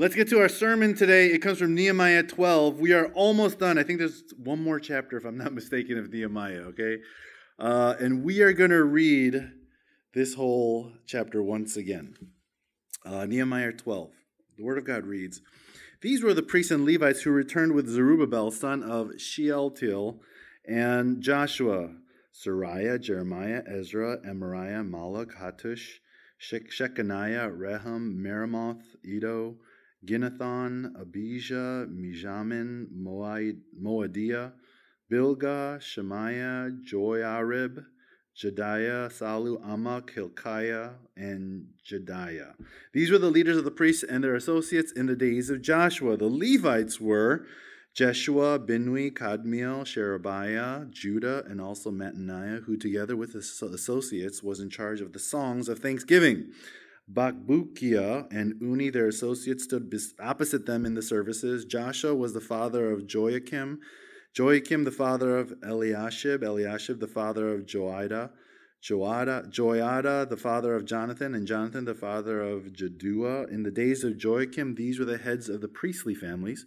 Let's get to our sermon today. It comes from Nehemiah 12. We are almost done. I think there's one more chapter, if I'm not mistaken, of Nehemiah, okay? Uh, and we are going to read this whole chapter once again. Uh, Nehemiah 12. The Word of God reads These were the priests and Levites who returned with Zerubbabel, son of Shealtiel, and Joshua, Seraiah, Jeremiah, Ezra, Amariah, Malach, Hattush, Shechaniah, Rehum, Meremoth, Iddo, Ginnethon, Abijah, Mijamin, Moadiah, Bilgah, Shemaiah, Joiarib, Jediah, Sallu, Amok, Hilkiah, and Jediah. These were the leaders of the priests and their associates in the days of Joshua. The Levites were Jeshua, Binnui, Kadmiel, Sherebiah, Judah, and also Mattaniah, who together with his associates was in charge of the songs of thanksgiving. Bakbukiah and Unni, their associates, stood opposite them in the services. Joshua was the father of Joachim, Joachim the father of Eliashib, Eliashib the father of Joiada, Joada, Joiada the father of Jonathan, and Jonathan the father of Jaddua. In the days of Joachim, these were the heads of the priestly families.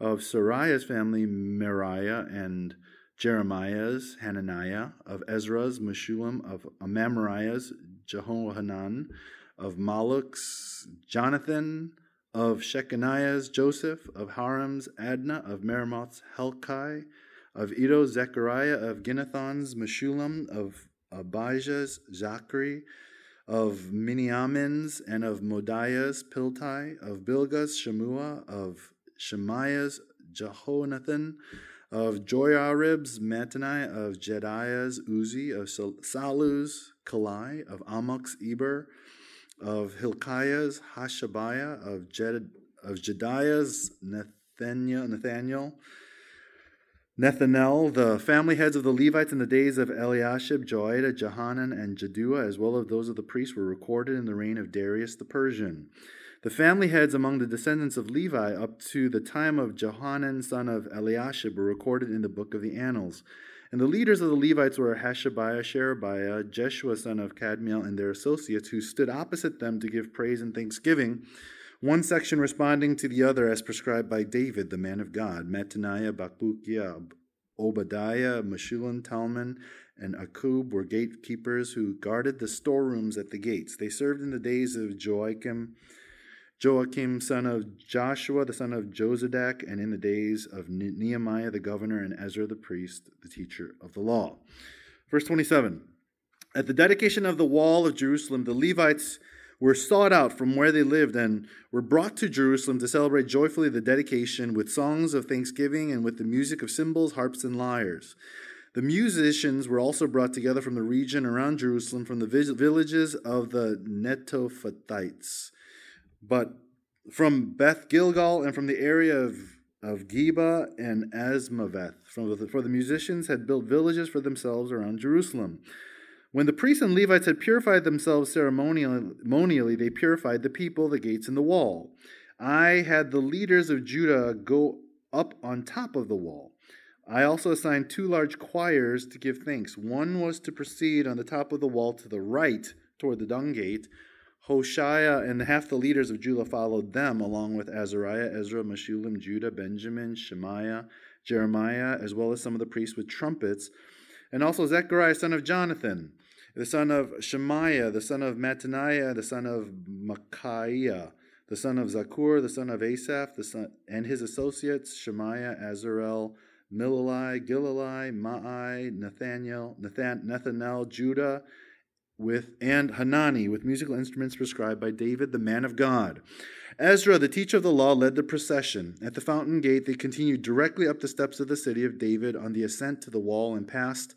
Of Seraiah's family, Meriah and Jeremiah's, Hananiah, of Ezra's, Meshullam, of Amamariah's, Jehohanan, of Malluk's, Jonathan, of Shechaniah's, Joseph, of Haram's, Adna, of Meremoth's, Helkai, of Iddo's, Zechariah, of Ginnethon's, Meshullam, of Abijah's, Zachary, of Miniamin's, and of Modiah's, Piltai, of Bilgah's Shemua, of Shemaiah's, Jehonathan, of Joiarib's, Mattaniah, of Jediah's, Uzzi, of Sallu's, Kallai, of Amok's, Eber, of Hilkiah's, Hashabiah, of, Jed, of Jediah's, Nathaniel, Nathaniel, Nethanel, the family heads of the Levites in the days of Eliashib, Joiada, Jehanan, and Jaddua, as well as those of the priests, were recorded in the reign of Darius the Persian. The family heads among the descendants of Levi up to the time of Jehanan, son of Eliashib, were recorded in the book of the Annals. And the leaders of the Levites were Hashabiah, Sherebiah, Jeshua son of Kadmiel, and their associates, who stood opposite them to give praise and thanksgiving, one section responding to the other as prescribed by David, the man of God, Mattaniah, Bakbukiah, Obadiah, Meshullam, Talmon, and Akkub were gatekeepers who guarded the storerooms at the gates. They served in the days of Joachim Joachim, son of Joshua, the son of Jozadak, and in the days of Nehemiah the governor and Ezra the priest, the teacher of the law. Verse 27 At the dedication of the wall of Jerusalem, the Levites were sought out from where they lived and were brought to Jerusalem to celebrate joyfully the dedication with songs of thanksgiving and with the music of cymbals, harps, and lyres. The musicians were also brought together from the region around Jerusalem, from the villages of the Netophathites but from Beth Gilgal and from the area of, of Geba and Azmaveth, From the, for the musicians had built villages for themselves around Jerusalem. When the priests and Levites had purified themselves ceremonially, they purified the people, the gates, and the wall. I had the leaders of Judah go up on top of the wall. I also assigned two large choirs to give thanks. One was to proceed on the top of the wall to the right toward the dung gate, Hoshea and half the leaders of Judah followed them, along with Azariah, Ezra, Meshullam, Judah, Benjamin, Shemaiah, Jeremiah, as well as some of the priests with trumpets, and also Zechariah, son of Jonathan, the son of Shemaiah, the son of Mattaniah, the son of Micaiah, the son of Zakkur, the son of Asaph, the son, and his associates, Shemaiah, Azarel, Milalai, Gilalai, Maai, Nathaniel, Nathan, Nathanael, Judah, with and Hanani with musical instruments prescribed by David, the man of God. Ezra, the teacher of the law, led the procession. At the fountain gate, they continued directly up the steps of the city of David on the ascent to the wall and passed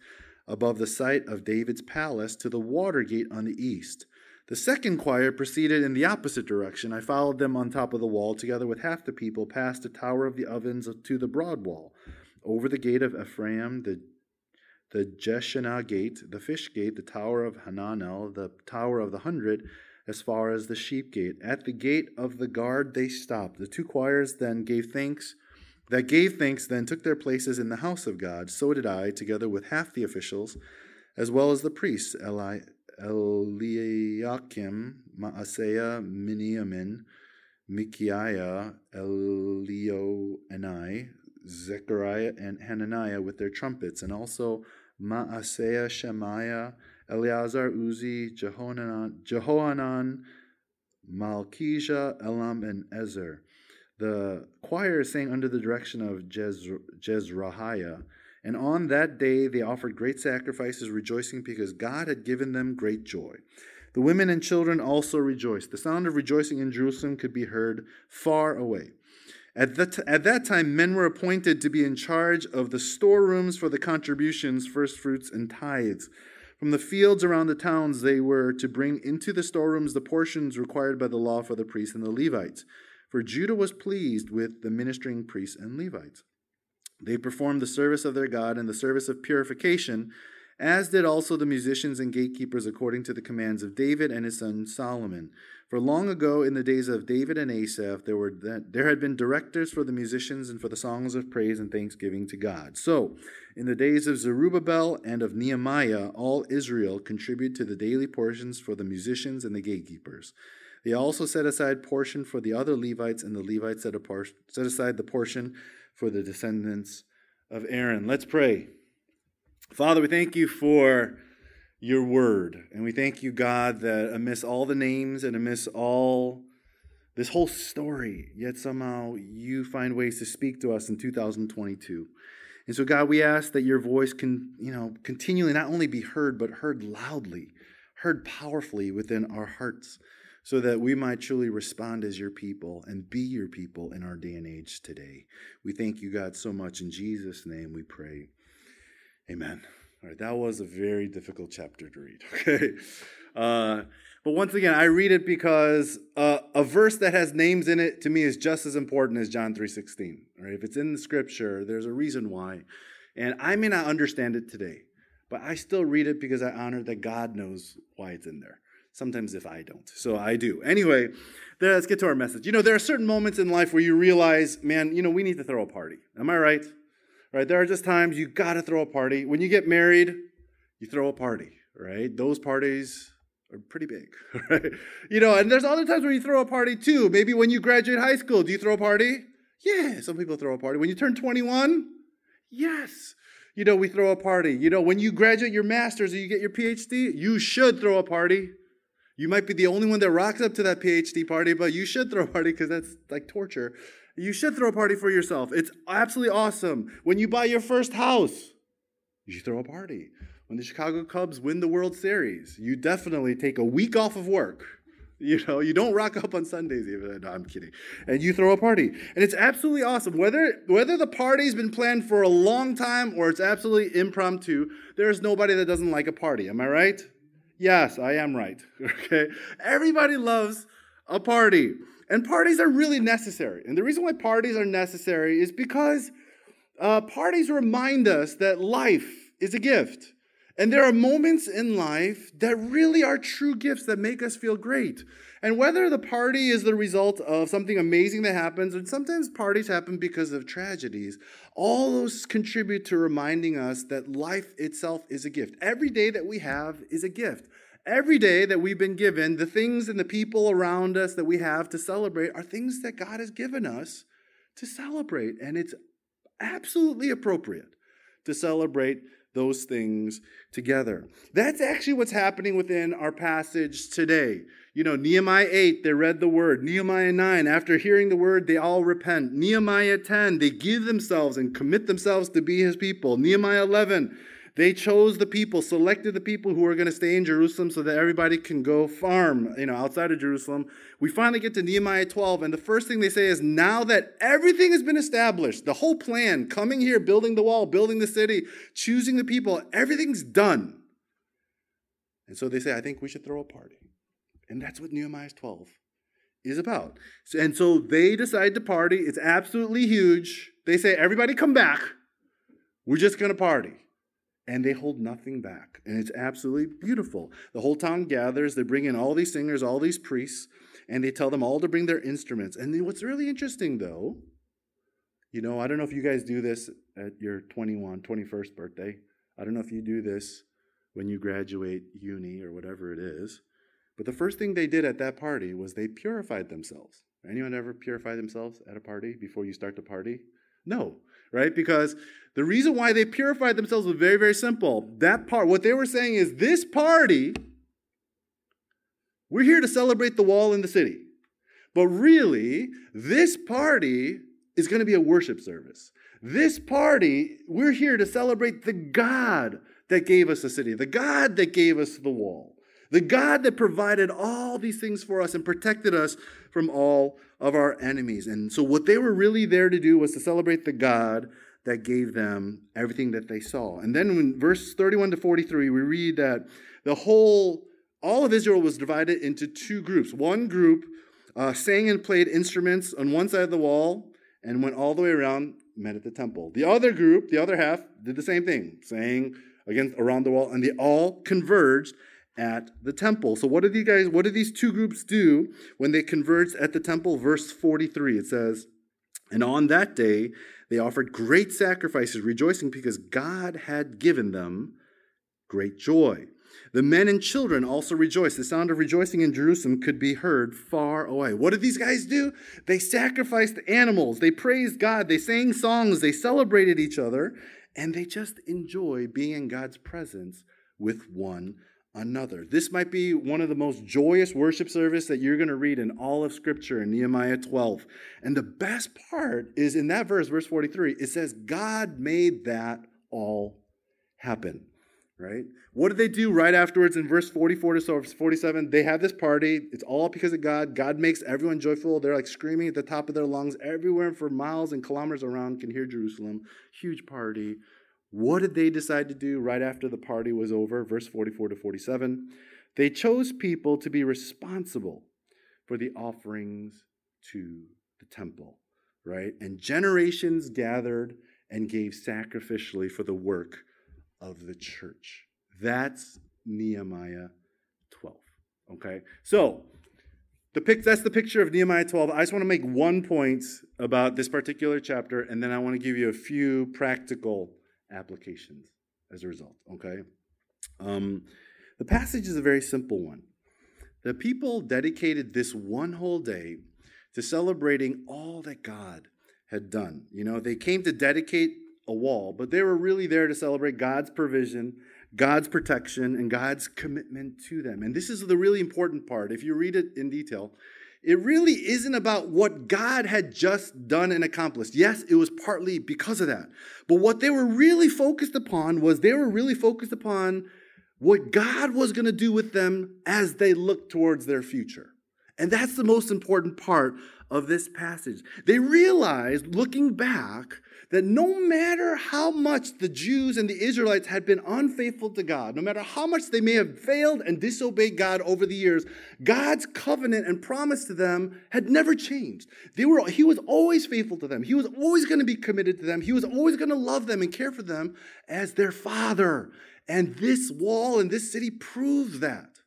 above the site of David's palace to the water gate on the east. The second choir proceeded in the opposite direction. I followed them on top of the wall, together with half the people, past the tower of the ovens to the broad wall. Over the gate of Ephraim, the the Jeshanah gate, the fish gate, the tower of Hananel, the tower of the hundred, as far as the sheep gate. At the gate of the guard they stopped. The two choirs then gave thanks. That gave thanks then took their places in the house of God. So did I, together with half the officials, as well as the priests, Eli, Eliakim, Maaseiah, Miniamin, Mikiah, Elioenai, Zechariah, and Hananiah with their trumpets, and also Maaseiah, Shemaiah, Eleazar, Uzzi, Jehohanan, Jehohanan Malchijah, Elam, and Ezer. The choir sang under the direction of Jezra- Jezrahiah. And on that day they offered great sacrifices, rejoicing because God had given them great joy. The women and children also rejoiced. The sound of rejoicing in Jerusalem could be heard far away. At that, t- at that time, men were appointed to be in charge of the storerooms for the contributions, first fruits, and tithes. From the fields around the towns, they were to bring into the storerooms the portions required by the law for the priests and the Levites. For Judah was pleased with the ministering priests and Levites. They performed the service of their God and the service of purification as did also the musicians and gatekeepers according to the commands of David and his son Solomon. For long ago, in the days of David and Asaph, there, were, there had been directors for the musicians and for the songs of praise and thanksgiving to God. So, in the days of Zerubbabel and of Nehemiah, all Israel contributed to the daily portions for the musicians and the gatekeepers. They also set aside portion for the other Levites, and the Levites set, set aside the portion for the descendants of Aaron. Let's pray. Father, we thank you for your word. And we thank you, God, that amidst all the names and amidst all this whole story, yet somehow you find ways to speak to us in 2022. And so, God, we ask that your voice can, you know, continually not only be heard, but heard loudly, heard powerfully within our hearts, so that we might truly respond as your people and be your people in our day and age today. We thank you, God, so much. In Jesus' name we pray. Amen. All right, that was a very difficult chapter to read. Okay. Uh, but once again, I read it because uh, a verse that has names in it to me is just as important as John 3:16. Right? If it's in the scripture, there's a reason why. And I may not understand it today, but I still read it because I honor that God knows why it's in there. Sometimes if I don't. So I do. Anyway, let's get to our message. You know, there are certain moments in life where you realize, man, you know, we need to throw a party. Am I right? Right? There are just times you got to throw a party. When you get married, you throw a party, right? Those parties are pretty big, right? You know, and there's other times where you throw a party too. Maybe when you graduate high school, do you throw a party? Yeah, some people throw a party. When you turn 21, yes. You know, we throw a party. You know, when you graduate your master's or you get your PhD, you should throw a party. You might be the only one that rocks up to that PhD party, but you should throw a party because that's like torture. You should throw a party for yourself. It's absolutely awesome. When you buy your first house, you should throw a party. When the Chicago Cubs win the World Series, you definitely take a week off of work. You know, you don't rock up on Sundays even. No, I'm kidding. And you throw a party. And it's absolutely awesome. Whether whether the party's been planned for a long time or it's absolutely impromptu, there's nobody that doesn't like a party. Am I right? Yes, I am right. Okay. Everybody loves a party. And parties are really necessary. And the reason why parties are necessary is because uh, parties remind us that life is a gift. And there are moments in life that really are true gifts that make us feel great. And whether the party is the result of something amazing that happens, and sometimes parties happen because of tragedies, all those contribute to reminding us that life itself is a gift. Every day that we have is a gift. Every day that we've been given, the things and the people around us that we have to celebrate are things that God has given us to celebrate. And it's absolutely appropriate to celebrate those things together. That's actually what's happening within our passage today. You know, Nehemiah 8, they read the word. Nehemiah 9, after hearing the word, they all repent. Nehemiah 10, they give themselves and commit themselves to be his people. Nehemiah 11, they chose the people, selected the people who are going to stay in Jerusalem so that everybody can go farm, you know, outside of Jerusalem. We finally get to Nehemiah 12, and the first thing they say is, now that everything has been established, the whole plan, coming here, building the wall, building the city, choosing the people, everything's done. And so they say, I think we should throw a party. And that's what Nehemiah 12 is about. And so they decide to party. It's absolutely huge. They say, everybody come back. We're just going to party and they hold nothing back. And it's absolutely beautiful. The whole town gathers, they bring in all these singers, all these priests, and they tell them all to bring their instruments. And what's really interesting, though, you know, I don't know if you guys do this at your 21, 21st birthday. I don't know if you do this when you graduate uni or whatever it is. But the first thing they did at that party was they purified themselves. Anyone ever purify themselves at a party before you start the party? No, right? Because the reason why they purified themselves was very, very simple. That part, what they were saying is this party, we're here to celebrate the wall in the city. But really, this party is going to be a worship service. This party, we're here to celebrate the God that gave us the city, the God that gave us the wall, the God that provided all these things for us and protected us from all of our enemies. And so, what they were really there to do was to celebrate the God that gave them everything that they saw. And then, in verse 31 to 43, we read that the whole, all of Israel was divided into two groups. One group uh, sang and played instruments on one side of the wall and went all the way around, met at the temple. The other group, the other half, did the same thing, sang against around the wall, and they all converged at the temple. So what do these guys, what do these two groups do when they converged at the temple? Verse 43, it says, And on that day they offered great sacrifices, rejoicing because God had given them great joy. The men and children also rejoiced. The sound of rejoicing in Jerusalem could be heard far away. What did these guys do? They sacrificed animals. They praised God. They sang songs. They celebrated each other. And they just enjoy being in God's presence with one another. This might be one of the most joyous worship service that you're going to read in all of Scripture in Nehemiah 12. And the best part is in that verse, verse 43, it says, God made that all happen right? What did they do right afterwards in verse 44 to 47? They have this party. It's all because of God. God makes everyone joyful. They're like screaming at the top of their lungs. Everywhere for miles and kilometers around can hear Jerusalem. Huge party. What did they decide to do right after the party was over? Verse 44 to 47. They chose people to be responsible for the offerings to the temple, right? And generations gathered and gave sacrificially for the work of the church. That's Nehemiah 12. Okay? So, the pic, that's the picture of Nehemiah 12. I just want to make one point about this particular chapter, and then I want to give you a few practical applications as a result. Okay? Um, the passage is a very simple one. The people dedicated this one whole day to celebrating all that God had done. You know, they came to dedicate a wall, but they were really there to celebrate God's provision, God's protection, and God's commitment to them. And this is the really important part. If you read it in detail, it really isn't about what God had just done and accomplished. Yes, it was partly because of that. But what they were really focused upon was they were really focused upon what God was going to do with them as they looked towards their future. And that's the most important part of this passage. They realized, looking back, that no matter how much the Jews and the Israelites had been unfaithful to God, no matter how much they may have failed and disobeyed God over the years, God's covenant and promise to them had never changed. They were, he was always faithful to them. He was always going to be committed to them. He was always going to love them and care for them as their father. And this wall and this city proves that.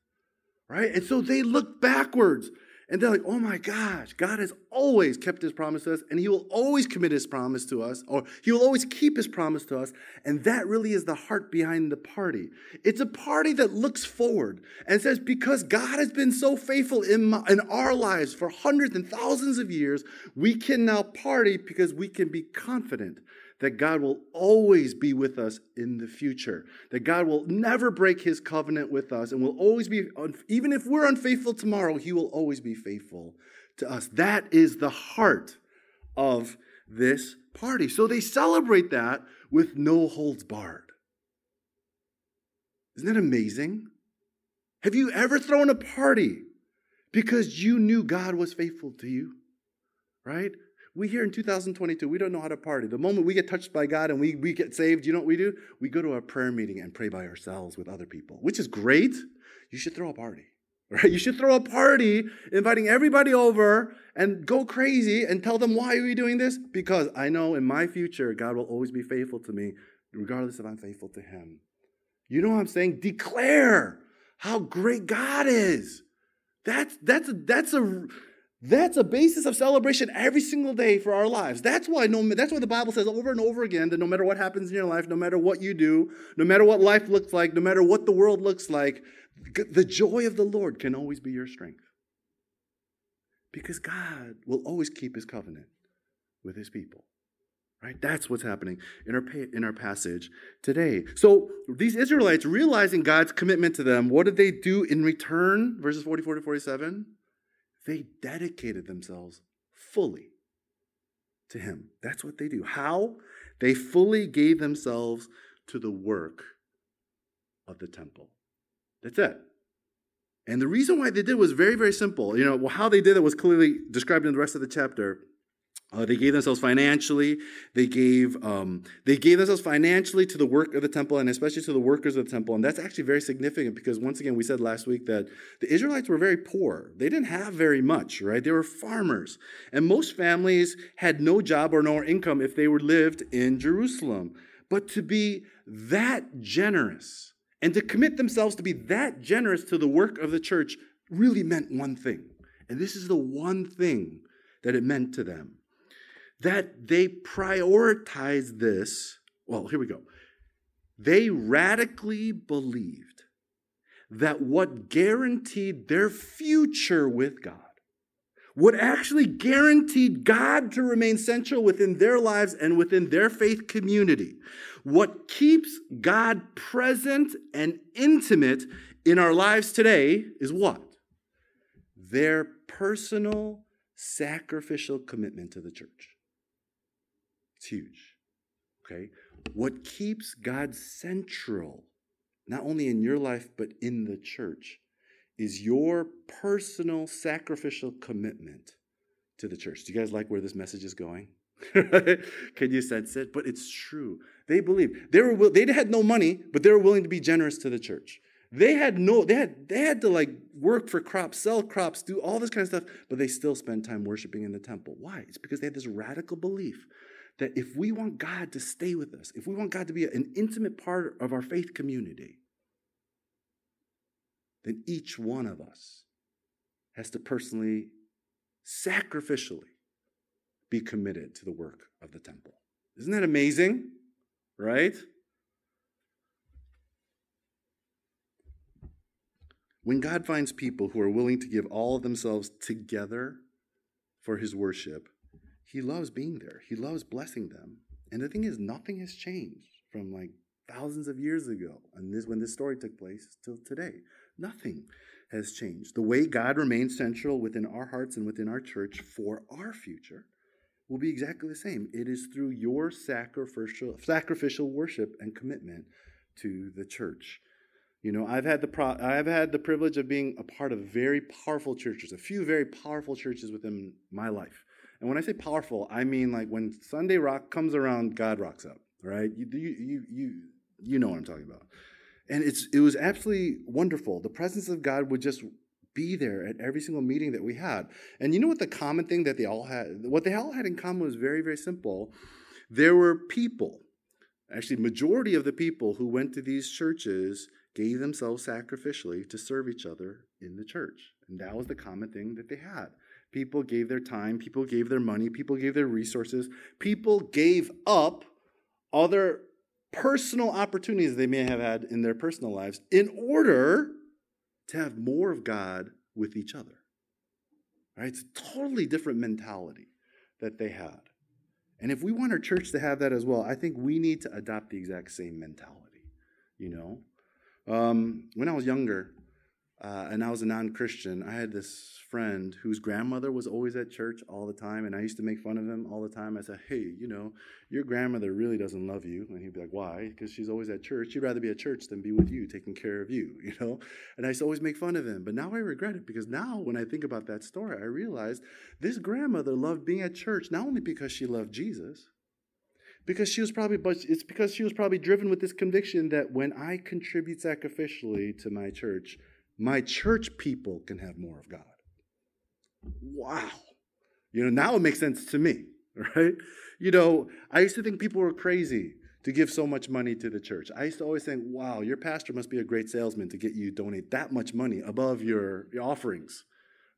Right? And so they look backwards and they're like, oh my gosh, God has always kept his promise to us, and he will always commit his promise to us, or he will always keep his promise to us. And that really is the heart behind the party. It's a party that looks forward and says, because God has been so faithful in, my, in our lives for hundreds and thousands of years, we can now party because we can be confident that God will always be with us in the future, that God will never break his covenant with us and will always be, even if we're unfaithful tomorrow, he will always be faithful to us. That is the heart of this party. So they celebrate that with no holds barred. Isn't that amazing? Have you ever thrown a party because you knew God was faithful to you? Right? We here in 2022, we don't know how to party. The moment we get touched by God and we, we get saved, you know what we do? We go to a prayer meeting and pray by ourselves with other people, which is great. You should throw a party, right? You should throw a party, inviting everybody over and go crazy and tell them, why are we doing this? Because I know in my future, God will always be faithful to me, regardless if I'm faithful to Him. You know what I'm saying? Declare how great God is. That's, that's, a, that's a, that's a basis of celebration every single day for our lives. That's why no, that's why the Bible says over and over again that no matter what happens in your life, no matter what you do, no matter what life looks like, no matter what the world looks like, the joy of the Lord can always be your strength. Because God will always keep his covenant with his people. Right? That's what's happening in our, in our passage today. So these Israelites, realizing God's commitment to them, what did they do in return? Verses 44 to 47. They dedicated themselves fully to Him. That's what they do. How? They fully gave themselves to the work of the temple. That's it. And the reason why they did was very, very simple. You know, well, how they did it was clearly described in the rest of the chapter. Uh, they gave themselves financially. They gave um, they gave themselves financially to the work of the temple, and especially to the workers of the temple. And that's actually very significant because once again, we said last week that the Israelites were very poor. They didn't have very much, right? They were farmers, and most families had no job or no income if they were lived in Jerusalem. But to be that generous and to commit themselves to be that generous to the work of the church really meant one thing, and this is the one thing that it meant to them that they prioritized this. Well, here we go. They radically believed that what guaranteed their future with God, what actually guaranteed God to remain central within their lives and within their faith community, what keeps God present and intimate in our lives today is what? Their personal sacrificial commitment to the church. It's huge. Okay? What keeps God central, not only in your life, but in the church, is your personal sacrificial commitment to the church. Do you guys like where this message is going? Can you sense it? But it's true. They believe they were they had no money, but they were willing to be generous to the church. They had no they had they had to like work for crops, sell crops, do all this kind of stuff, but they still spend time worshiping in the temple. Why? It's because they had this radical belief that if we want God to stay with us, if we want God to be an intimate part of our faith community, then each one of us has to personally, sacrificially be committed to the work of the temple. Isn't that amazing? Right? When God finds people who are willing to give all of themselves together for his worship, he loves being there. He loves blessing them. And the thing is, nothing has changed from like thousands of years ago and this when this story took place till today. Nothing has changed. The way God remains central within our hearts and within our church for our future will be exactly the same. It is through your sacrificial sacrificial worship and commitment to the church. You know, I've had the pro- I've had the privilege of being a part of very powerful churches, a few very powerful churches within my life. And when I say powerful, I mean like when Sunday rock comes around, God rocks up, right? You, you, you, you know what I'm talking about. And it's, it was absolutely wonderful. The presence of God would just be there at every single meeting that we had. And you know what the common thing that they all had, what they all had in common was very, very simple. There were people, actually, majority of the people who went to these churches gave themselves sacrificially to serve each other in the church. And that was the common thing that they had. People gave their time, people gave their money, people gave their resources, people gave up other personal opportunities they may have had in their personal lives in order to have more of God with each other. Right? It's a totally different mentality that they had. And if we want our church to have that as well, I think we need to adopt the exact same mentality. You know, um, when I was younger, uh, and I was a non Christian, I had this friend whose grandmother was always at church all the time, and I used to make fun of him all the time. I said, Hey, you know, your grandmother really doesn't love you. And he'd be like, Why? Because she's always at church. She'd rather be at church than be with you, taking care of you, you know? And I used to always make fun of him. But now I regret it because now when I think about that story, I realize this grandmother loved being at church not only because she loved Jesus, because she was probably but it's because she was probably driven with this conviction that when i contribute sacrificially to my church my church people can have more of God. Wow. You know, now it makes sense to me, right? You know, I used to think people were crazy to give so much money to the church. I used to always think, wow, your pastor must be a great salesman to get you donate that much money above your, your offerings,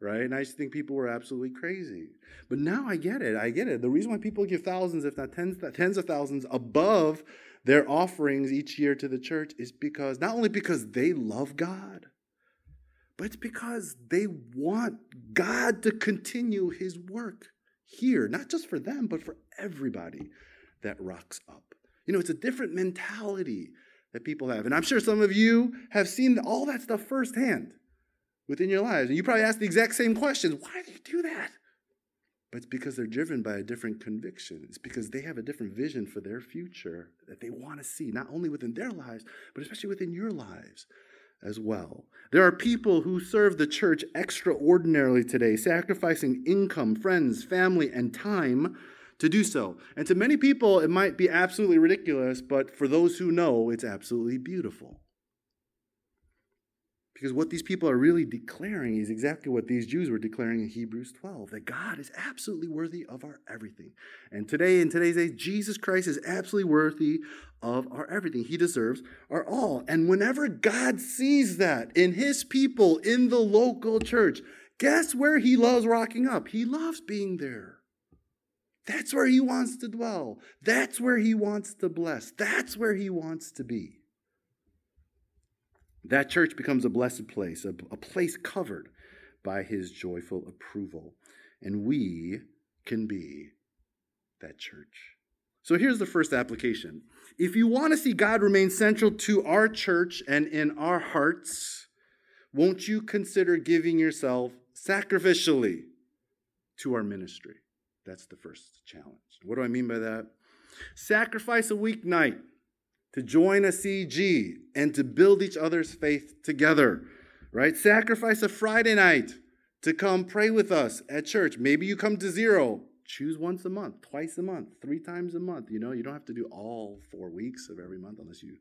right? And I used to think people were absolutely crazy. But now I get it. I get it. The reason why people give thousands, if not tens, tens of thousands above their offerings each year to the church is because not only because they love God, but it's because they want God to continue his work here, not just for them, but for everybody that rocks up. You know, it's a different mentality that people have. And I'm sure some of you have seen all that stuff firsthand within your lives. And you probably ask the exact same questions why do you do that? But it's because they're driven by a different conviction. It's because they have a different vision for their future that they want to see, not only within their lives, but especially within your lives as well. There are people who serve the church extraordinarily today, sacrificing income, friends, family, and time to do so. And to many people, it might be absolutely ridiculous, but for those who know, it's absolutely beautiful. Because what these people are really declaring is exactly what these Jews were declaring in Hebrews 12 that God is absolutely worthy of our everything. And today, in today's age, Jesus Christ is absolutely worthy of our everything. He deserves our all. And whenever God sees that in his people in the local church, guess where he loves rocking up? He loves being there. That's where he wants to dwell. That's where he wants to bless. That's where he wants to be. That church becomes a blessed place, a, a place covered by his joyful approval. And we can be that church. So here's the first application. If you want to see God remain central to our church and in our hearts, won't you consider giving yourself sacrificially to our ministry? That's the first challenge. What do I mean by that? Sacrifice a weeknight to join a CG and to build each other's faith together, right? Sacrifice a Friday night to come pray with us at church. Maybe you come to zero. Choose once a month, twice a month, three times a month. You know, you don't have to do all four weeks of every month unless you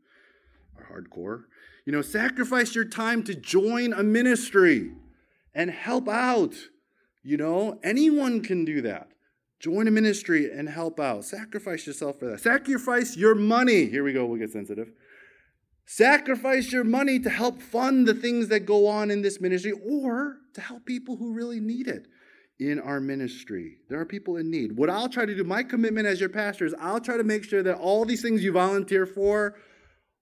are hardcore. You know, sacrifice your time to join a ministry and help out. You know, anyone can do that. Join a ministry and help out. Sacrifice yourself for that. Sacrifice your money. Here we go, we'll get sensitive. Sacrifice your money to help fund the things that go on in this ministry or to help people who really need it in our ministry. There are people in need. What I'll try to do, my commitment as your pastor is I'll try to make sure that all these things you volunteer for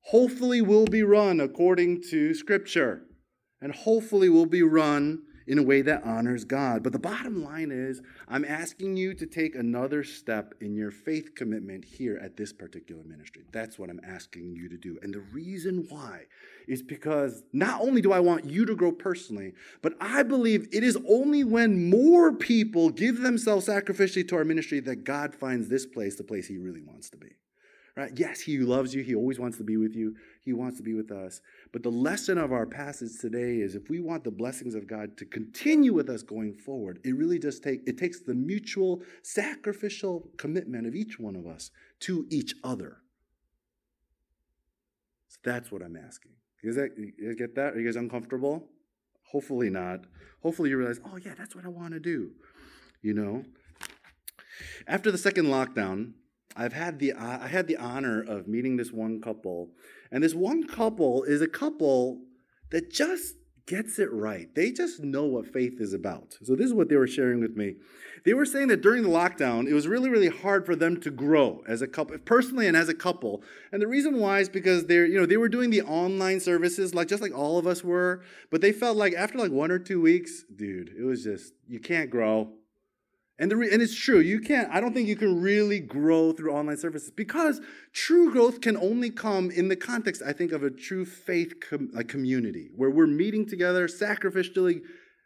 hopefully will be run according to Scripture and hopefully will be run in a way that honors God. But the bottom line is, I'm asking you to take another step in your faith commitment here at this particular ministry. That's what I'm asking you to do. And the reason why is because not only do I want you to grow personally, but I believe it is only when more people give themselves sacrificially to our ministry that God finds this place the place He really wants to be. Right? Yes, He loves you. He always wants to be with you. He wants to be with us. But the lesson of our passage today is if we want the blessings of God to continue with us going forward, it really does take it takes the mutual sacrificial commitment of each one of us to each other. So that's what I'm asking. You guys, you guys get that? Are you guys uncomfortable? Hopefully not. Hopefully you realize, oh yeah, that's what I want to do. You know? After the second lockdown, I've had the I had the honor of meeting this one couple, and this one couple is a couple that just gets it right. They just know what faith is about. So this is what they were sharing with me. They were saying that during the lockdown, it was really really hard for them to grow as a couple, personally and as a couple. And the reason why is because they're you know they were doing the online services like just like all of us were, but they felt like after like one or two weeks, dude, it was just you can't grow and, the re- and it's true, you can't, I don't think you can really grow through online services because true growth can only come in the context, I think, of a true faith com- like community where we're meeting together, sacrificially,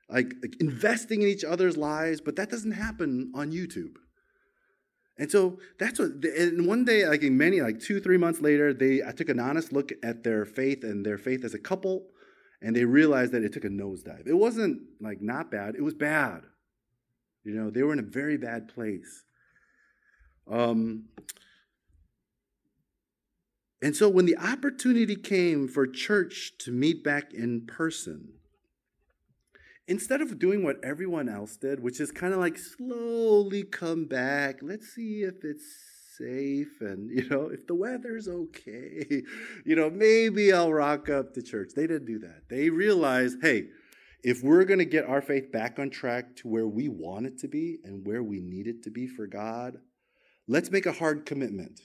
like, like investing in each other's lives, but that doesn't happen on YouTube. And so that's what, and one day, like in many, like two, three months later, they, I took an honest look at their faith and their faith as a couple, and they realized that it took a nosedive. It wasn't like not bad, it was bad. You know, they were in a very bad place. Um, and so when the opportunity came for church to meet back in person, instead of doing what everyone else did, which is kind of like slowly come back, let's see if it's safe and, you know, if the weather's okay, you know, maybe I'll rock up to church. They didn't do that. They realized, hey, if we're going to get our faith back on track to where we want it to be and where we need it to be for God, let's make a hard commitment.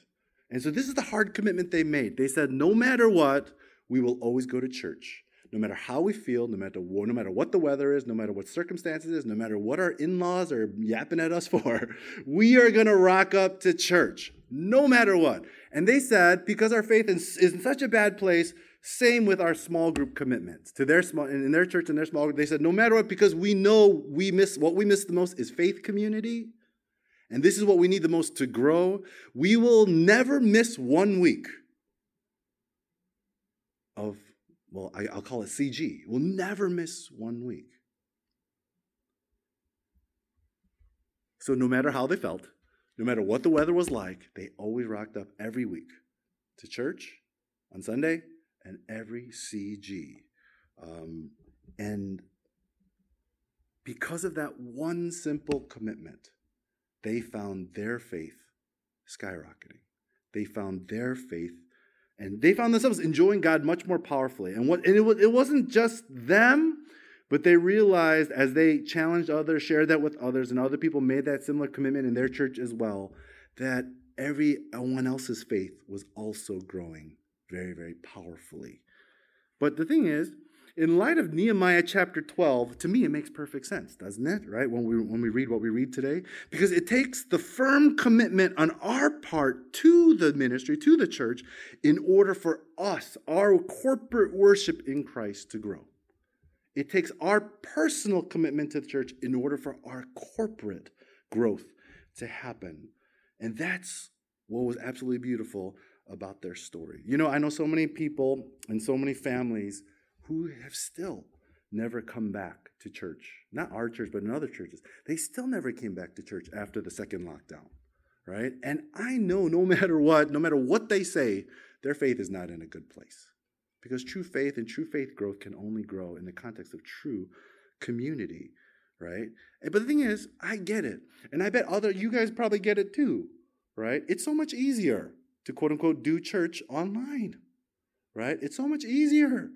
And so this is the hard commitment they made. They said, no matter what, we will always go to church. no matter how we feel, no matter, no matter what the weather is, no matter what circumstances is, no matter what our in laws are yapping at us for, we are going to rock up to church, no matter what. And they said, because our faith is, is in such a bad place, same with our small group commitments to their small and in their church and their small group. They said, no matter what, because we know we miss what we miss the most is faith community. And this is what we need the most to grow. We will never miss one week of well, I, will call it CG. We'll never miss one week. So, no matter how they felt, no matter what the weather was like, they always rocked up every week to church on Sunday and every CG. Um, and because of that one simple commitment, they found their faith skyrocketing. They found their faith and they found themselves enjoying God much more powerfully. And, what, and it, was, it wasn't just them, but they realized as they challenged others, shared that with others, and other people made that similar commitment in their church as well, that everyone else's faith was also growing very, very powerfully. But the thing is, in light of Nehemiah chapter 12, to me it makes perfect sense, doesn't it? Right? When we when we read what we read today, because it takes the firm commitment on our part to the ministry, to the church, in order for us, our corporate worship in Christ to grow. It takes our personal commitment to the church in order for our corporate growth to happen. And that's what was absolutely beautiful about their story. You know, I know so many people and so many families who have still never come back to church. Not our church, but in other churches. They still never came back to church after the second lockdown, right? And I know no matter what, no matter what they say, their faith is not in a good place. Because true faith and true faith growth can only grow in the context of true community, right? But the thing is, I get it. And I bet other you guys probably get it too, right? It's so much easier to quote unquote do church online, right? It's so much easier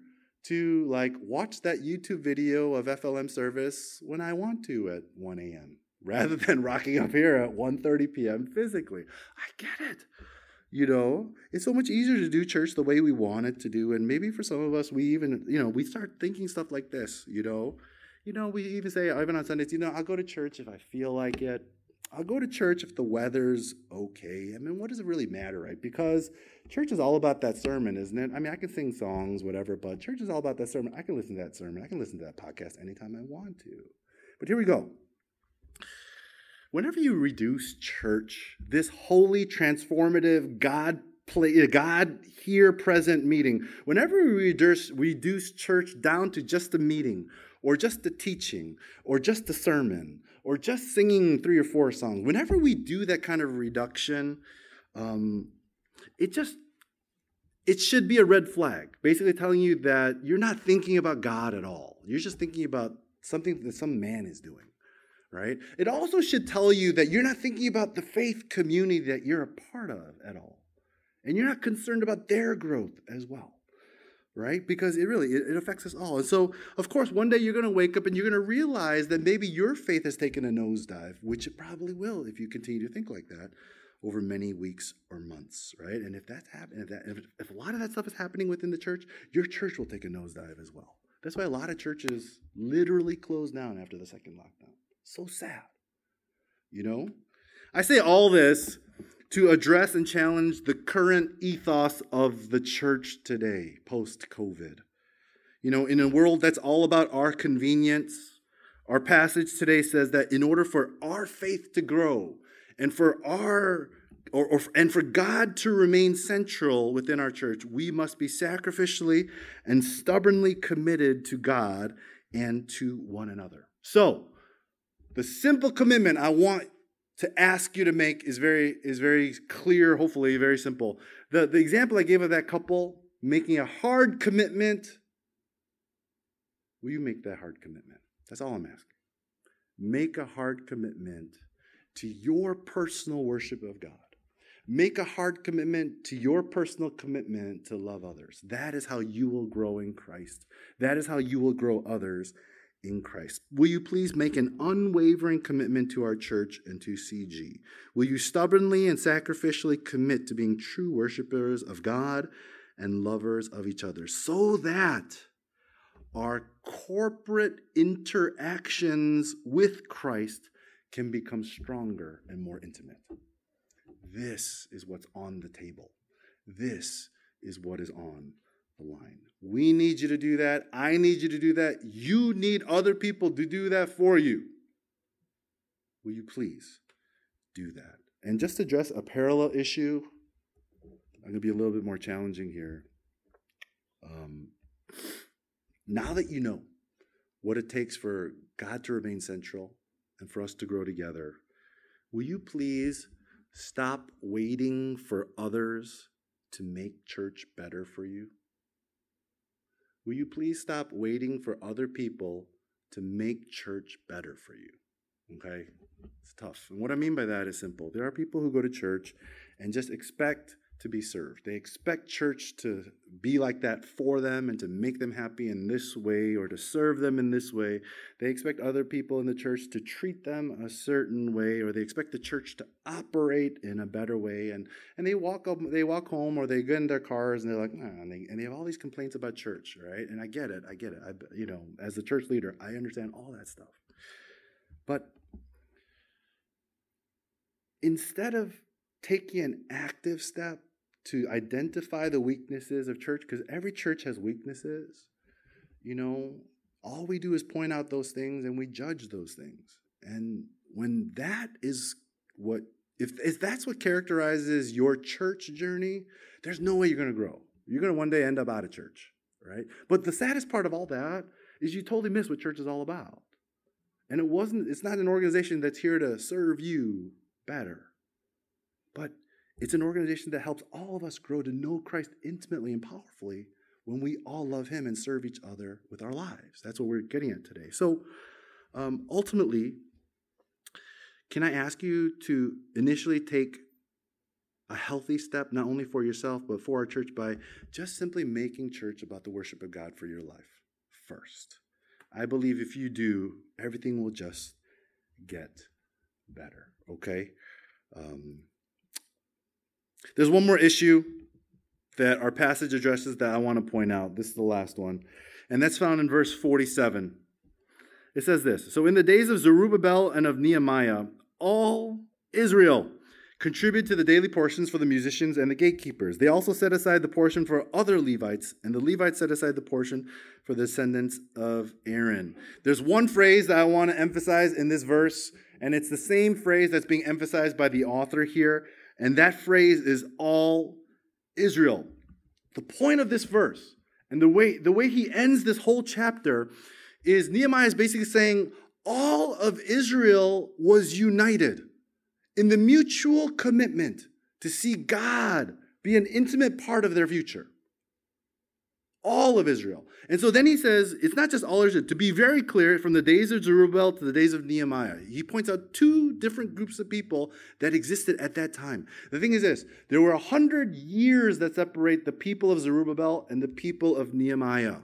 to like watch that YouTube video of FLM service when I want to at 1 a.m. rather than rocking up here at 1:30 p.m. physically. I get it. You know, it's so much easier to do church the way we want it to do. And maybe for some of us, we even, you know, we start thinking stuff like this, you know. You know, we even say, even on Sundays, you know, I'll go to church if I feel like it. I'll go to church if the weather's okay. I mean, what does it really matter, right? Because church is all about that sermon, isn't it? I mean, I can sing songs, whatever, but church is all about that sermon. I can listen to that sermon. I can listen to that podcast anytime I want to. But here we go. Whenever you reduce church, this holy, transformative, God play, uh, God here present meeting, whenever we reduce, reduce church down to just a meeting or just a teaching or just a sermon or just singing three or four songs, whenever we do that kind of reduction, um, it just it should be a red flag, basically telling you that you're not thinking about God at all. You're just thinking about something that some man is doing, right? It also should tell you that you're not thinking about the faith community that you're a part of at all. And you're not concerned about their growth as well right because it really it, affects us all and so of course one day you're going to wake up and you're going to realize that maybe your faith has taken a nosedive which it probably will if you continue to think like that over many weeks or months, right? And if that's happening, if, that, if, if a lot of that stuff is happening within the church, your church will take a nosedive as well. That's why a lot of churches literally closed down after the second lockdown. So sad. You know? I say all this to address and challenge the current ethos of the church today, post COVID. You know, in a world that's all about our convenience, our passage today says that in order for our faith to grow, and for our or, or, and for God to remain central within our church, we must be sacrificially and stubbornly committed to God and to one another. So, the simple commitment I want to ask you to make is very is very clear, hopefully very simple. The, the example I gave of that couple making a hard commitment, will you make that hard commitment? That's all I'm asking. Make a hard commitment to your personal worship of God. Make a hard commitment to your personal commitment to love others. That is how you will grow in Christ. That is how you will grow others in Christ. Will you please make an unwavering commitment to our church and to CG? Will you stubbornly and sacrificially commit to being true worshipers of God and lovers of each other so that our corporate interactions with Christ can become stronger and more intimate. This is what's on the table. This is what is on line. We need you to do that. I need you to do that. You need other people to do that for you. Will you please do that? And just address a parallel issue. I'm going to be a little bit more challenging here. Um, now that you know what it takes for God to remain central and for us to grow together, will you please stop waiting for others to make church better for you? Will you please stop waiting for other people to make church better for you? Okay? It's tough. And what I mean by that is simple. There are people who go to church and just expect to be served. They expect church to be like that for them and to make them happy in this way or to serve them in this way. They expect other people in the church to treat them a certain way or they expect the church to operate in a better way. And, and they, walk up, they walk home or they get in their cars and they're like, nah, and, they, and they have all these complaints about church, right? And I get it. I get it. I, you know, as the church leader, I understand all that stuff. But instead of taking an active step to identify the weaknesses of church because every church has weaknesses. You know, all we do is point out those things and we judge those things. And when that is what, if, if that's what characterizes your church journey, there's no way you're going to grow. You're going to one day end up out of church, right? But the saddest part of all that is you totally miss what church is all about. And it wasn't, it's not an organization that's here to serve you better, but it's an organization that helps all of us grow to know Christ intimately and powerfully when we all love Him and serve each other with our lives. That's what we're getting at today. So, um, ultimately, can I ask you to initially take a healthy step, not only for yourself, but for our church, by just simply making church about the worship of God for your life first? I believe if you do, everything will just get better, okay? Um, there's one more issue that our passage addresses that I want to point out. This is the last one. And that's found in verse 47. It says this So in the days of Zerubbabel and of Nehemiah, all Israel contributed to the daily portions for the musicians and the gatekeepers. They also set aside the portion for other Levites, and the Levites set aside the portion for the descendants of Aaron. There's one phrase that I want to emphasize in this verse, and it's the same phrase that's being emphasized by the author here. And that phrase is all Israel. The point of this verse and the way, the way he ends this whole chapter is Nehemiah is basically saying all of Israel was united in the mutual commitment to see God be an intimate part of their future all of Israel. And so then he says, it's not just all Israel. To be very clear, from the days of Zerubbabel to the days of Nehemiah, he points out two different groups of people that existed at that time. The thing is this there were a hundred years that separate the people of Zerubbabel and the people of Nehemiah.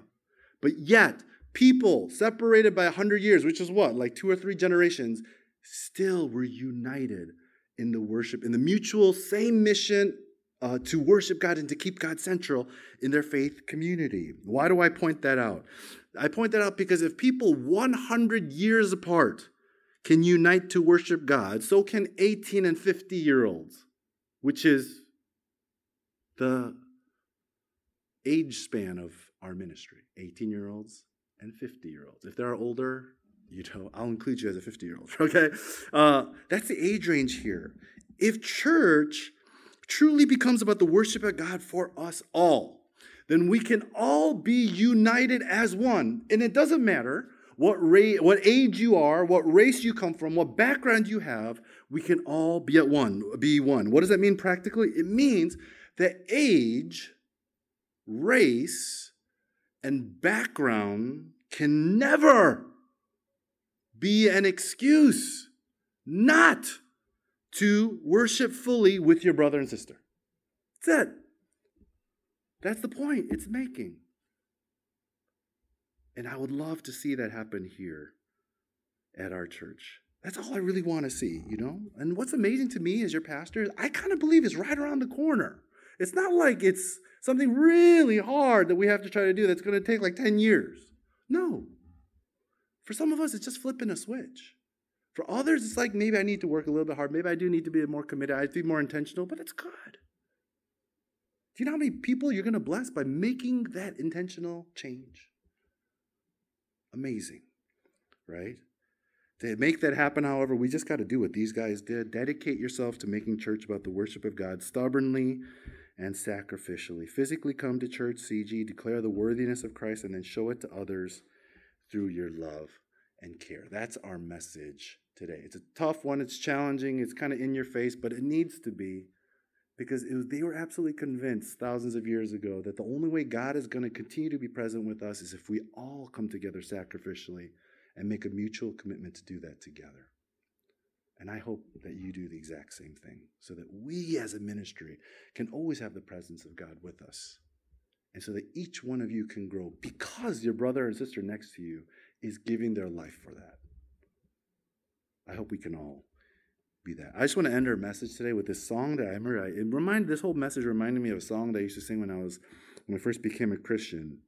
But yet, people separated by a hundred years, which is what, like two or three generations, still were united in the worship, in the mutual same mission uh, to worship God and to keep God central in their faith community. Why do I point that out? I point that out because if people 100 years apart can unite to worship God, so can 18 and 50 year olds, which is the age span of our ministry 18 year olds and 50 year olds. If they're older, you know, I'll include you as a 50 year old, okay? Uh, that's the age range here. If church truly becomes about the worship of God for us all, then we can all be united as one. And it doesn't matter what, ra- what age you are, what race you come from, what background you have, we can all be at one, be one. What does that mean practically? It means that age, race, and background can never be an excuse not to worship fully with your brother and sister. That's it. That's the point it's making. And I would love to see that happen here at our church. That's all I really want to see, you know? And what's amazing to me as your pastor, I kind of believe it's right around the corner. It's not like it's something really hard that we have to try to do that's going to take like 10 years. No. For some of us, it's just flipping a switch. For others, it's like maybe I need to work a little bit hard. Maybe I do need to be more committed. I have to be more intentional, but it's good. Do you know how many people you're going to bless by making that intentional change? Amazing, right? To make that happen, however, we just got to do what these guys did. Dedicate yourself to making church about the worship of God stubbornly and sacrificially. Physically come to church, CG, declare the worthiness of Christ, and then show it to others through your love and care. That's our message today. It's a tough one, it's challenging, it's kind of in your face, but it needs to be because was, they were absolutely convinced thousands of years ago that the only way God is going to continue to be present with us is if we all come together sacrificially and make a mutual commitment to do that together. And I hope that you do the exact same thing so that we as a ministry can always have the presence of God with us. And so that each one of you can grow because your brother and sister next to you is giving their life for that. I hope we can all be that. I just want to end our message today with this song that I remember. I, it reminded this whole message reminded me of a song that I used to sing when I was when I first became a Christian.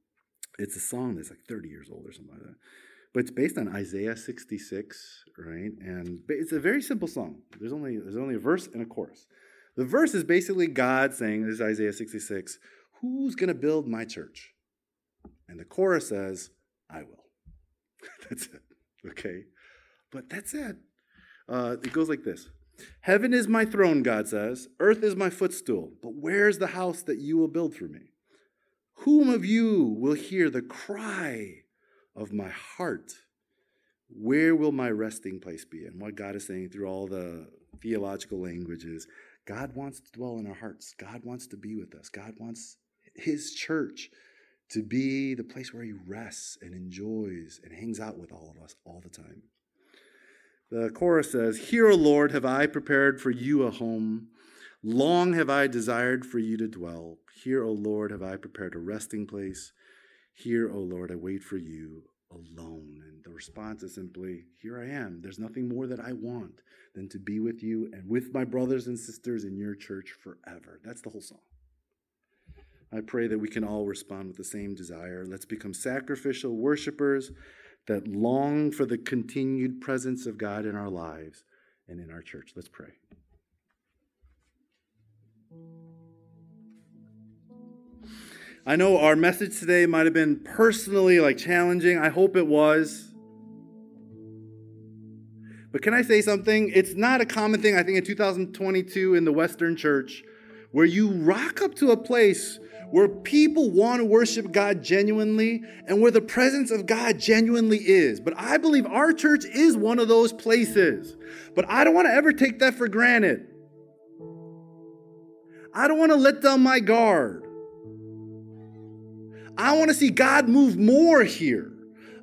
It's a song that's like 30 years old or something like that. But it's based on Isaiah 66, right? And it's a very simple song. There's only there's only a verse and a chorus. The verse is basically God saying, this is Isaiah 66, who's going to build my church? And the chorus says, I will. that's it. Okay? But that's it. Uh, it goes like this Heaven is my throne, God says. Earth is my footstool. But where's the house that you will build for me? Whom of you will hear the cry of my heart? Where will my resting place be? And what God is saying through all the theological languages God wants to dwell in our hearts. God wants to be with us. God wants His church to be the place where He rests and enjoys and hangs out with all of us all the time. The chorus says, Here, O Lord, have I prepared for you a home. Long have I desired for you to dwell. Here, O Lord, have I prepared a resting place. Here, O Lord, I wait for you alone. And the response is simply, Here I am. There's nothing more that I want than to be with you and with my brothers and sisters in your church forever. That's the whole song. I pray that we can all respond with the same desire. Let's become sacrificial worshipers that long for the continued presence of God in our lives and in our church. Let's pray. I know our message today might have been personally like challenging. I hope it was. But can I say something? It's not a common thing, I think, in 2022 in the Western church where you rock up to a place where people want to worship God genuinely and where the presence of God genuinely is. But I believe our church is one of those places. But I don't want to ever take that for granted. I don't want to let down my guard. I want to see God move more here.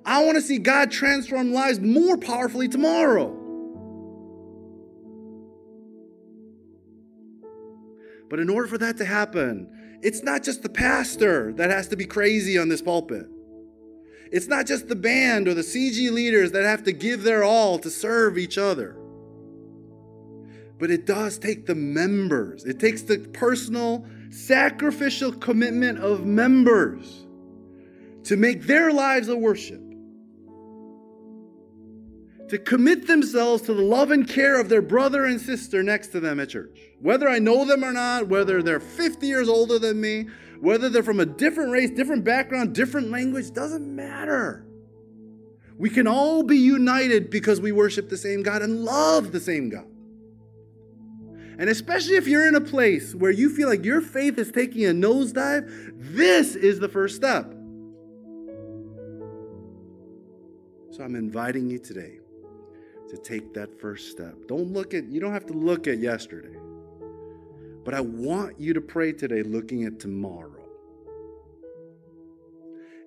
I want to see God transform lives more powerfully tomorrow. But in order for that to happen, it's not just the pastor that has to be crazy on this pulpit. It's not just the band or the CG leaders that have to give their all to serve each other. But it does take the members, it takes the personal, sacrificial commitment of members to make their lives a worship to commit themselves to the love and care of their brother and sister next to them at church. Whether I know them or not, whether they're 50 years older than me, whether they're from a different race, different background, different language, doesn't matter. We can all be united because we worship the same God and love the same God. And especially if you're in a place where you feel like your faith is taking a nosedive, this is the first step. So I'm inviting you today to take that first step. Don't look at, you don't have to look at yesterday. But I want you to pray today looking at tomorrow.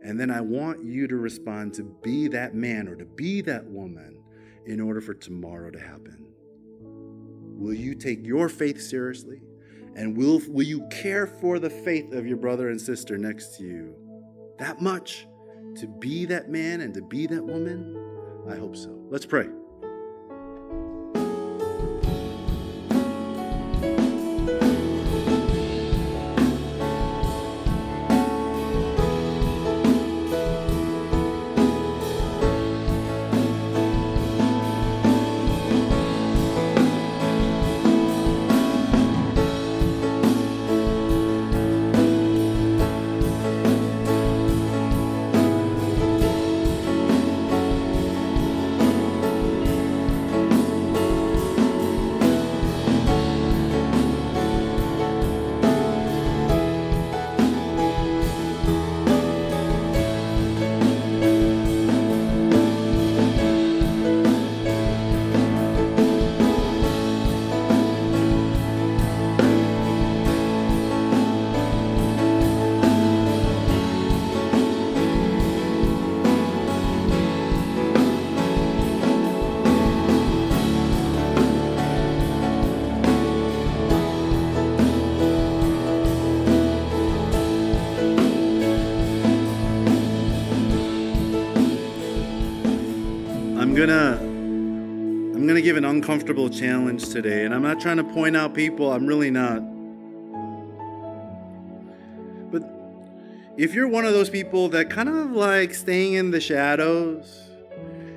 And then I want you to respond to be that man or to be that woman in order for tomorrow to happen. Will you take your faith seriously? And will, will you care for the faith of your brother and sister next to you that much to be that man and to be that woman? I hope so. Let's pray. Give an uncomfortable challenge today, and I'm not trying to point out people, I'm really not. But if you're one of those people that kind of like staying in the shadows,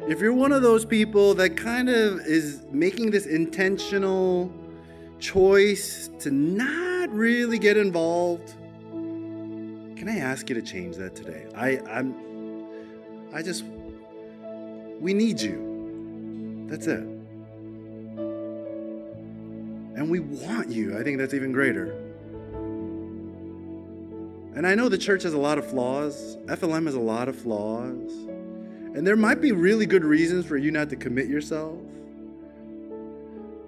if you're one of those people that kind of is making this intentional choice to not really get involved, can I ask you to change that today? I, I'm, I just, we need you. That's it. And we want you. I think that's even greater. And I know the church has a lot of flaws. FLM has a lot of flaws. And there might be really good reasons for you not to commit yourself.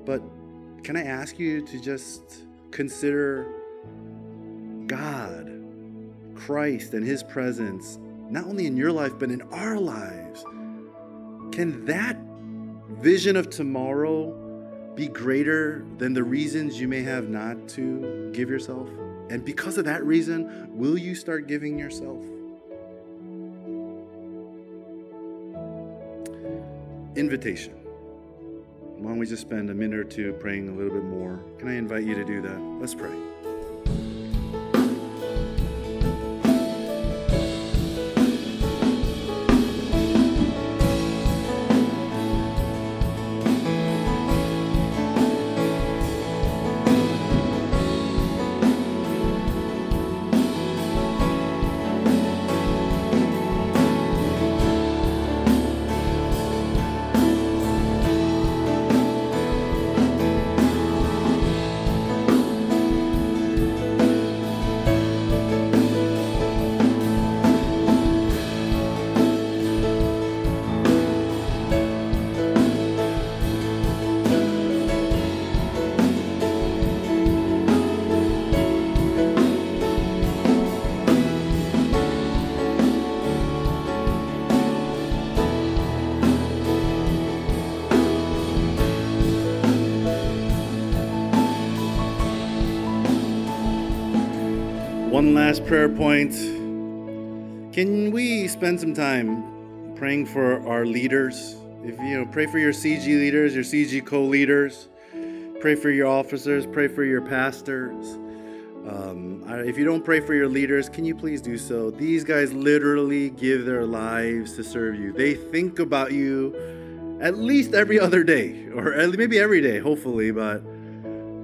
But can I ask you to just consider God, Christ, and His presence, not only in your life, but in our lives? Can that vision of tomorrow be greater than the reasons you may have not to give yourself? And because of that reason, will you start giving yourself? Invitation. Why don't we just spend a minute or two praying a little bit more? Can I invite you to do that? Let's pray. One last prayer point. Can we spend some time praying for our leaders? If you know, pray for your CG leaders, your CG co-leaders. Pray for your officers. Pray for your pastors. Um, if you don't pray for your leaders, can you please do so? These guys literally give their lives to serve you. They think about you at least every other day, or maybe every day, hopefully, but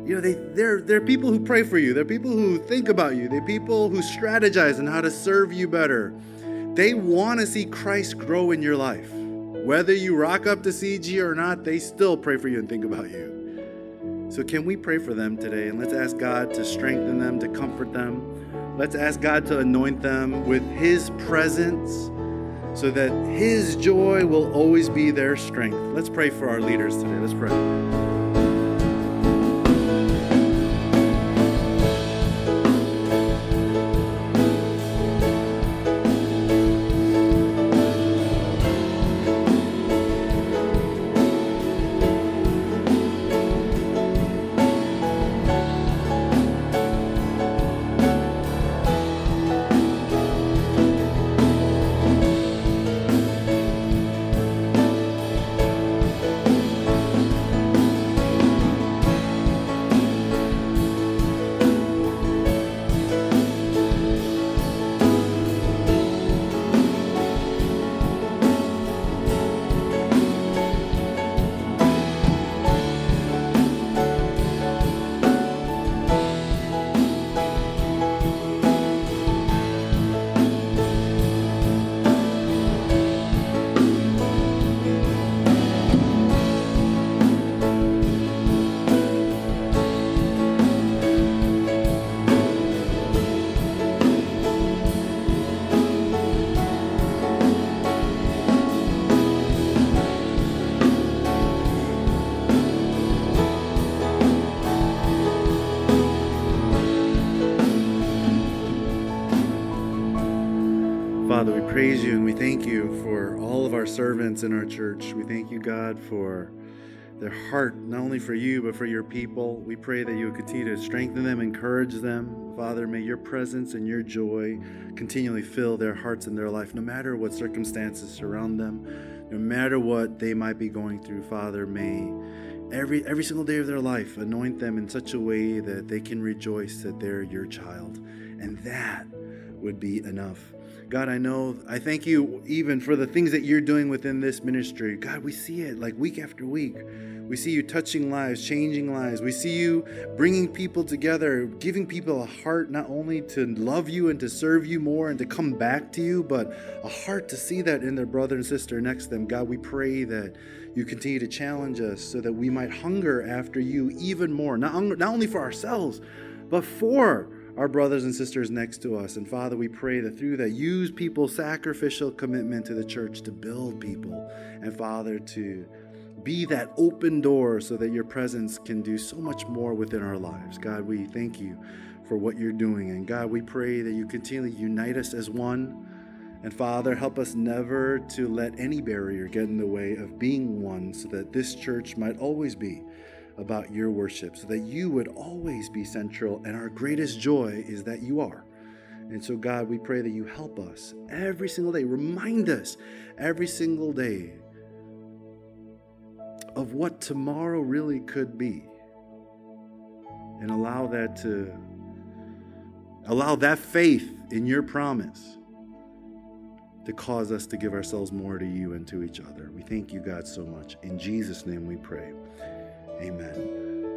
you know, they, they're, they're people who pray for you. They're people who think about you. They're people who strategize on how to serve you better. They want to see Christ grow in your life. Whether you rock up to CG or not, they still pray for you and think about you. So, can we pray for them today? And let's ask God to strengthen them, to comfort them. Let's ask God to anoint them with His presence so that His joy will always be their strength. Let's pray for our leaders today. Let's pray. Praise you and we thank you for all of our servants in our church. We thank you, God, for their heart, not only for you, but for your people. We pray that you would continue to strengthen them, encourage them. Father, may your presence and your joy continually fill their hearts and their life, no matter what circumstances surround them, no matter what they might be going through, Father, may every every single day of their life anoint them in such a way that they can rejoice that they're your child. And that would be enough. God, I know, I thank you even for the things that you're doing within this ministry. God, we see it like week after week. We see you touching lives, changing lives. We see you bringing people together, giving people a heart not only to love you and to serve you more and to come back to you, but a heart to see that in their brother and sister next to them. God, we pray that you continue to challenge us so that we might hunger after you even more, not, not only for ourselves, but for our brothers and sisters next to us. And Father, we pray that through that, use people's sacrificial commitment to the church to build people. And Father, to be that open door so that your presence can do so much more within our lives. God, we thank you for what you're doing. And God, we pray that you continually unite us as one. And Father, help us never to let any barrier get in the way of being one so that this church might always be about your worship, so that you would always be central. And our greatest joy is that you are. And so, God, we pray that you help us every single day. Remind us every single day of what tomorrow really could be. And allow that to allow that faith in your promise to cause us to give ourselves more to you and to each other. We thank you, God, so much. In Jesus' name we pray. Amen.